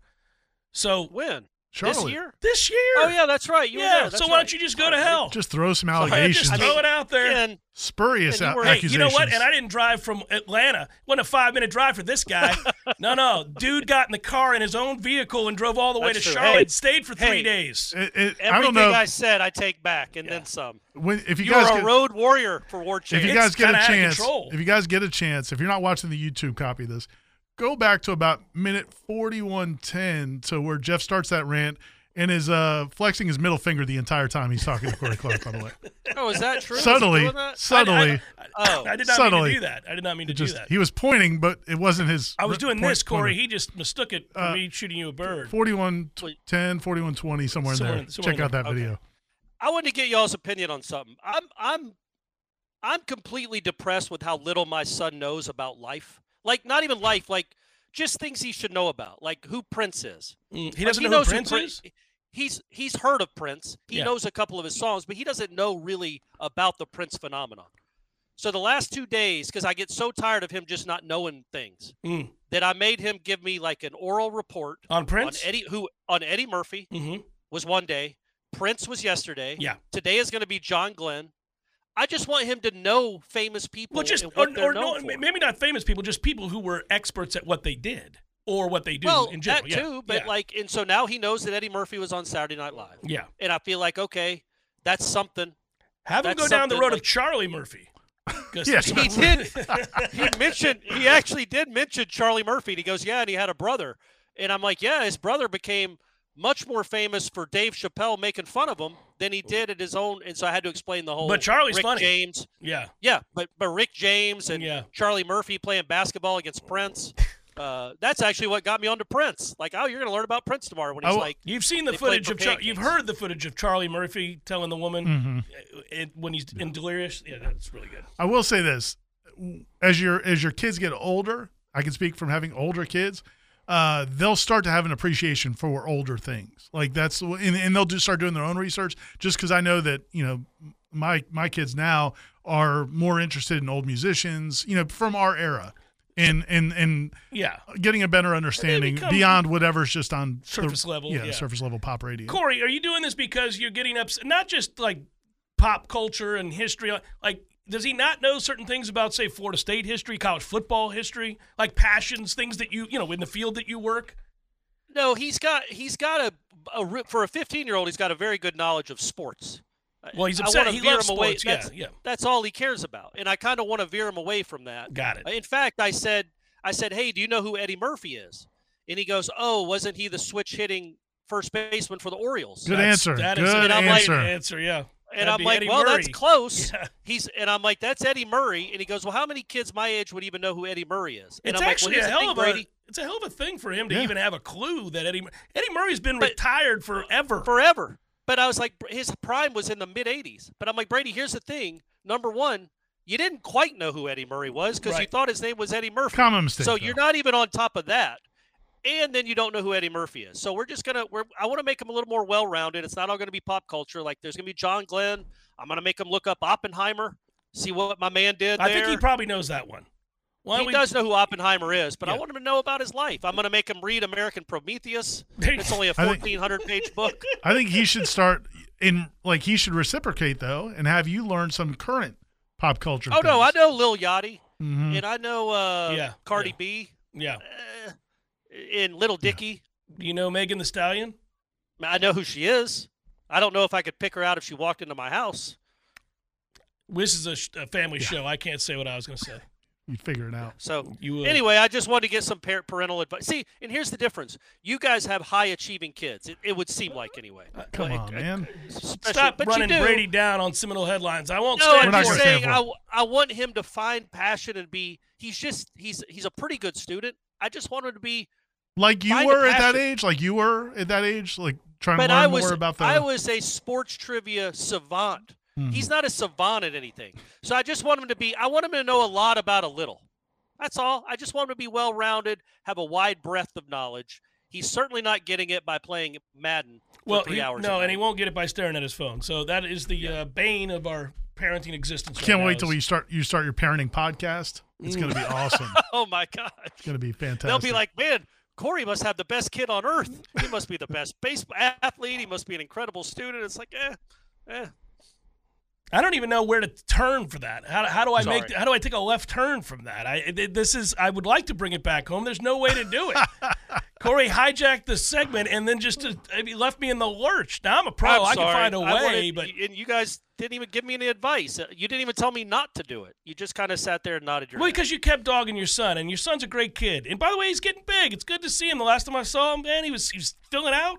So When Charlotte. this year? this year. Oh yeah, that's right. You were yeah. there. That's So why right. don't you just go to hell? Just throw some Sorry, allegations, just throw it out there. And spurious and you a- were- Hey, accusations. you know what? And I didn't drive from Atlanta. It wasn't a five minute drive for this guy. (laughs) no, no. Dude got in the car in his own vehicle and drove all the way That's to true. Charlotte. Hey, stayed for three hey, days. It- it- I everything don't know I said, I take back and then some. when, if you, You guys are a could- road warrior for War if Chant. you It's guys get a kinda out of chance, if you guys get a chance, if you're not watching the YouTube copy of this, go back to about minute 4110 to where Jeff starts that rant and is uh, flexing his middle finger the entire time he's talking to Corey Clark, by the way. (laughs) oh, is that true? Is he subtly, doing that? subtly. Oh, I did not mean to do that. I did not mean to just do that. he was pointing, but it wasn't his. I was doing point- this, Corey. pointer. He just mistook it for Uh, me shooting you a bird. 4110, 4120, somewhere in Somewhere there. in- somewhere Check in out there. that Okay. video. I wanted to get y'all's opinion on something. I'm I'm I'm completely depressed with how little my son knows about life. Like not even life, like just things he should know about, like who Prince is. Mm, he doesn't know knows who Prince Prin- is. He's he's heard of Prince. He Yeah. knows a couple of his songs, but he doesn't know really about the Prince phenomenon. So the last two days, because I get so tired of him just not knowing things, Mm. that I made him give me like an oral report On Prince, on? Eddie who on Eddie Murphy hmm was one day, Prince was yesterday. Yeah. Today is going to be John Glenn. I just want him to know famous people Well, just and or, what they're or no, for. maybe not famous people, just people who were experts at what they did or what they do well, in general. that yeah. too, but yeah. like, and so now he knows that Eddie Murphy was on Saturday Night Live, yeah, and I feel like okay, that's something. have him go down the something road of Charlie Murphy. (laughs) Yes, he- He (laughs) did. He mentioned he actually did mention Charlie Murphy. And he goes, yeah, and he had a brother, and I'm like, yeah, his brother became much more famous for Dave Chappelle making fun of him than he did at his own. And so I had to explain the whole. Thing. But Charlie's Rick funny. James. yeah, Yeah, but but Rick James and Yeah. Charlie Murphy playing basketball against Prince. Uh, that's actually what got me onto Prince. Like, oh, you're going to learn about Prince tomorrow when he's Oh, like, You've seen the footage of Char- you've heard the footage of Charlie Murphy telling the woman hmm uh, it, when he's in delirious. Yeah, that's really good. I will say this: as your as your kids get older, I can speak from having older kids. Uh, they'll start to have an appreciation for older things. Like that's and, and they'll just start doing their own research. Just because I know that you know my my kids now are more interested in old musicians, you know, from our era, and and and Yeah, getting a better understanding beyond whatever's just on the- surface level, Yeah, yeah. surface level pop radio. Corey, are you doing this because you're getting up? Not just like pop culture and history. Like, does he not know certain things about, say, Florida State history, college football history, like passions, things that you you know in the field that you work? no, he's got he's got a, a for a 15 year old, he's got a very good knowledge of sports. Well, he's I upset. wanna He veer loves him away. sports. Yeah, That's, yeah. that's all he cares about, and I kind of want to veer him away from that. Got it. In fact, I said, I said, hey, do you know who Eddie Murphy is? And he goes, oh, wasn't he the switch hitting first baseman for the Orioles? Good That's- answer. that is Good an I'm like- answer. answer. Yeah. And That'd I'm like, Eddie well, that's close. (laughs) Yeah. He's and I'm like, that's Eddie Murray. And he goes, well, how many kids my age would even know who Eddie Murray is? And It's I'm actually like, a well, here's the hell thing, of a Brady. it's a hell of a thing for him to Yeah. even have a clue that Eddie Eddie Murray's been But- retired forever. forever. But I was like, his prime was in the mid 80s. But I'm like, Brady, here's the thing. Number one, you didn't quite know who Eddie Murray was because you thought his name was Eddie Murphy. Common mistake. so though. you're not even on top of that. And then you don't know who Eddie Murphy is. So we're just gonna we're I want to make him a little more well-rounded. It's not all gonna be pop culture. Like there's gonna be John Glenn. I'm gonna make him look up Oppenheimer, see what my man did I there. think he probably knows that one. Why he we- does know who Oppenheimer is, but I want him to know about his life. I'm going to make him read American Prometheus. It's go. only a I think- 1,400 page (laughs) book. I think he should start in like he should reciprocate though and have you learn some current pop culture. Oh no, I know Lil Yachty, Mhm. and I know uh, Yeah, Cardi yeah. B, Yeah. uh, and Little Dicky. Do you know Megan Thee Stallion? I know who she is. I don't know if I could pick her out if she walked into my house. This is a, a family show. I can't say what I was going to say. (laughs) You figure it out. So You would. anyway, I just wanted to get some par- parental advice. See, and here's the difference: you guys have high achieving kids. It, it would seem like anyway. Come Like, on, uh, man. especially- Stop but you running do. Brady down on Seminole headlines. I won't No, stand We're I'm not just gonna it. stand saying I. I want him to find passion and be. He's just he's he's a pretty good student. I just want him to be. Like you Find were at that age, like you were at that age, like trying But to learn I was more about that. I was a sports trivia savant. Mhm. He's not a savant at anything. So I just want him to be. I want him to know a lot about a little. That's all. I just want him to be well rounded, have a wide breadth of knowledge. He's certainly not getting it by playing Madden for Well, three he- hours. no, a and he won't get it by staring at his phone. So that is the uh, bane of our parenting existence. right Can't now wait till is- you start you start your parenting podcast. It's going to be awesome. (laughs) Oh my god. It's going to be fantastic. They'll be like, man, Corey must have the best kid on earth. He must be the best baseball athlete. He must be an incredible student. It's like, eh, eh. I don't even know where to turn for that. How, how do I make? Sorry. How do I take a left turn from that? I this is. I would like to bring it back home. There's no way to do it. (laughs) Corey hijacked the segment and then just uh, he left me in the lurch. Now I'm a pro. I'm I can find a way, wanted- but and you guys didn't even give me any advice. Uh, You didn't even tell me not to do it. You just kind of sat there and nodded your head. well, head. because you kept dogging your son, and your son's a great kid. And by the way, he's getting big. It's good to see him. The last time I saw him, man, he was he was filling out.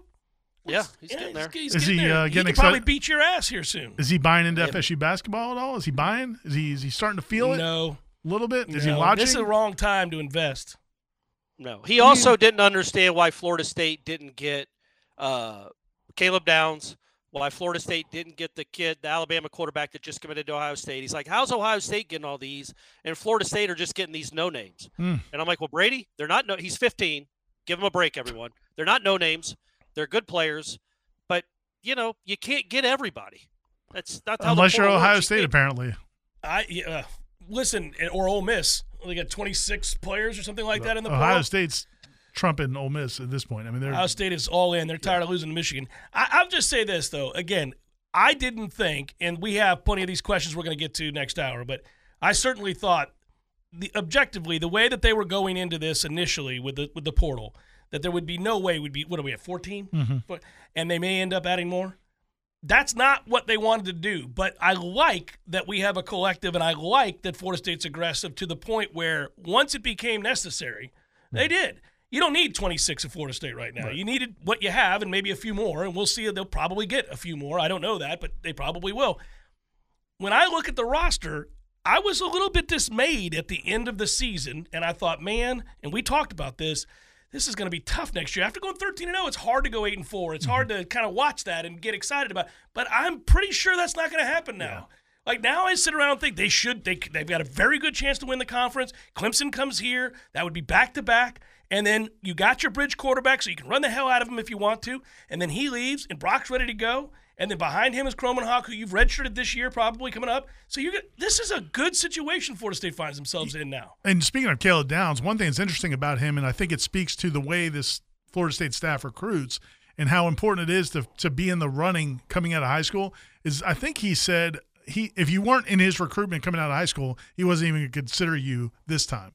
Yeah, he's Yeah, getting there. He's, Is getting he, there. uh, he getting could probably beat your ass here soon. Is he buying into Yeah. FSU basketball at all? Is he buying? Is he is he starting to feel it No, a little bit? Is no, he watching? This is the wrong time to invest. No, he also didn't understand why Florida State didn't get uh, Caleb Downs. Why Florida State didn't get the kid, the Alabama quarterback that just committed to Ohio State. He's like, how's Ohio State getting all these, and Florida State are just getting these no names? Hmm. And I'm like, well, Brady, they're not. No, he's 15. Give him a break, everyone. They're not no names. They're good players, but you know, you can't get everybody. That's that's how the Unless you're Ohio works. State, can't- apparently. I yeah, uh, listen, or Ole Miss. they got 26 players or something like that in the Ohio portal. State's trumping Ole Miss at this point. I mean, they're Ohio State is all in. They're tired of losing to Michigan. I, I'll just say this though. Again, I didn't think, and we have plenty of these questions we're going to get to next hour, but I certainly thought, the objectively, the way that they were going into this initially with the with the portal, that there would be no way we'd be what are we at 14, mm-hmm. and they may end up adding more. That's not what they wanted to do, but I like that we have a collective, and I like that Florida State's aggressive to the point where once it became necessary, they did. You don't need 26 at Florida State right now. You needed what you have and maybe a few more, and we'll see. They'll probably get a few more. I don't know that, but they probably will. When I look at the roster, I was a little bit dismayed at the end of the season, and I thought, man, and we talked about this. This is going to be tough next year. After going 13 and 0, it's hard to go 8 and 4. It's hard mm-hmm. to kind of watch that and get excited about. But I'm pretty sure that's not going to happen now. Like now, I sit around and think they should. They they've got a very good chance to win the conference. Clemson comes here. That would be back to back. And then you got your bridge quarterback, so you can run the hell out of him if you want to. And then he leaves, and Brock's ready to go. And then behind him is Kromenhoek, who you've redshirted this year, probably coming up. So you get this is a good situation Florida State finds themselves in now. And speaking of Caleb Downs, one thing that's interesting about him, and I think it speaks to the way this Florida State staff recruits and how important it is to to be in the running coming out of high school, is I think he said he if you weren't in his recruitment coming out of high school, he wasn't even going to consider you this time.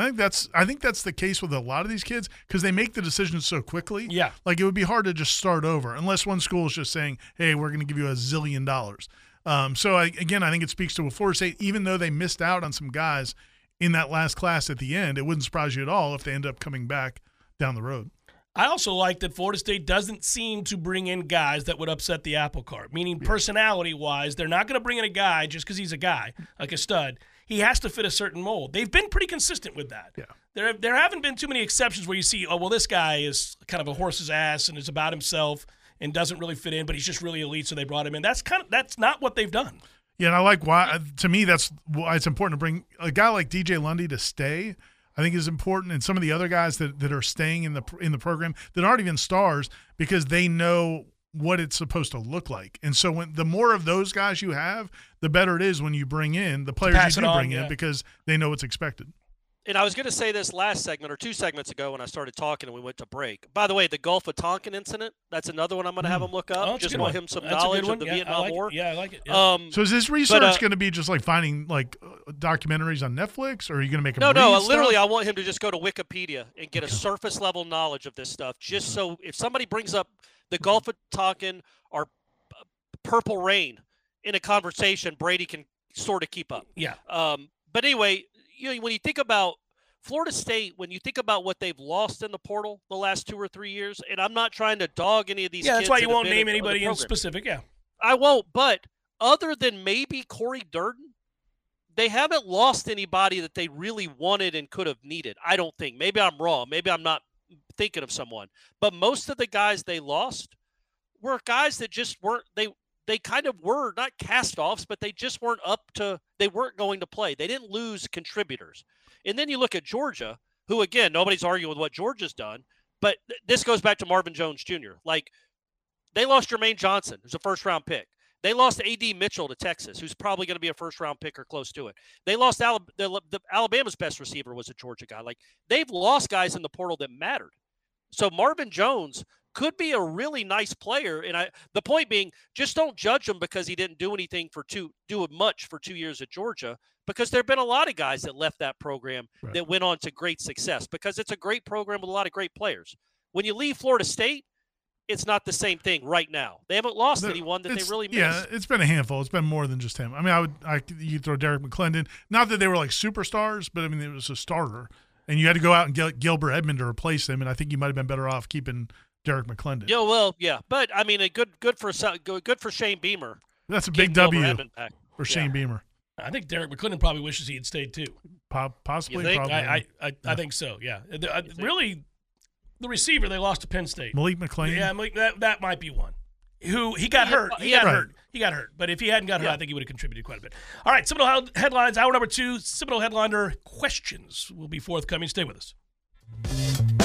I think that's I think that's the case with a lot of these kids because they make the decisions so quickly. Yeah. like it would be hard to just start over unless one school is just saying, "Hey, we're going to give you a zillion dollars." Um, so I, again, I think it speaks to a Florida State, even though they missed out on some guys in that last class at the end. It wouldn't surprise you at all if they end up coming back down the road. I also like that Florida State doesn't seem to bring in guys that would upset the apple cart, meaning personality wise, they're not going to bring in a guy just because he's a guy, like a stud. He has to fit a certain mold. They've been pretty consistent with that. Yeah. There, there haven't been too many exceptions where you see, oh, well, this guy is kind of a horse's ass and is about himself and doesn't really fit in, but he's just really elite, so they brought him in. That's kind of that's not what they've done. Yeah, and I like why. Uh, to me, that's why it's important to bring a guy like DJ Lundy to stay. I think is important, and some of the other guys that, that are staying in the in the program that aren't even stars because they know what it's supposed to look like. And so, when the more of those guys you have, the better it is when you bring in the players you do on, bring yeah. in because they know what's expected. And I was going to say this last segment or two segments ago when I started talking and we went to break. By the way, the Gulf of Tonkin incident, that's another one I'm going to have him look up. Oh, just want one. him some That's knowledge of the Yeah, I Vietnam like it. War. Yeah, I like it. Yeah. Um, So is this research uh, going to be just like finding like uh, documentaries on Netflix, or are you going to make them no, no. stuff? Literally, I want him to just go to Wikipedia and get a surface level knowledge of this stuff. Just so if somebody brings up the Gulf of Tonkin or Purple Rain in a conversation, Brady can sort of keep up. yeah. Um, but anyway, you know, when you think about Florida State, when you think about what they've lost in the portal the last two or three years, and I'm not trying to dog any of these. Yeah, that's why you won't name in the- the anybody in specific. Yeah. I won't. But other than maybe Corey Durden, they haven't lost anybody that they really wanted and could have needed. I don't think. Maybe I'm wrong. Maybe I'm not thinking of someone. But most of the guys they lost were guys that just weren't they they kind of were not cast offs, but they just weren't up to they weren't going to play. They didn't lose contributors. And then you look at Georgia, who again, nobody's arguing with what Georgia's done, but th- this goes back to Marvin Jones Jr. Like they lost Jermaine Johnson, who's a first round pick. They lost A.D. Mitchell to Texas, who's probably going to be a first round pick or close to it. They lost the, the Alabama's best receiver was a Georgia guy. Like they've lost guys in the portal that mattered. So Marvin Jones could be a really nice player. And I the point being, just don't judge him because he didn't do anything for two do much for two years at Georgia. Because there have been a lot of guys that left that program Right. that went on to great success because it's a great program with a lot of great players. When you leave Florida State, it's not the same thing right now. They haven't lost There- anyone that they really missed. Yeah, it's been a handful. It's been more than just him. I mean, I would I you throw Derrick McLendon. Not that they were like superstars, but I mean it was a starter, and you had to go out and get Gilbert Edmond to replace him. And I think you might have been better off keeping Derrick McLendon. Yeah, well, yeah, but I mean, a good good for Sa- good good for Shane Beamer. That's a big W Edmond back. for Shane Yeah. Beamer. I think Derrick McLendon probably wishes he had stayed too. Po- possibly, think? probably. I, I, I, I think so. Yeah. The- uh, really, the receiver they lost to Penn State. Malik McClain. Yeah, Malik, that that might be one. Who he got hurt. He got Right. hurt. He got hurt. But if he hadn't got hurt, Yeah. I think he would have contributed quite a bit. All right, Seminole headlines. Hour number two. Seminole headliner questions will be forthcoming. Stay with us.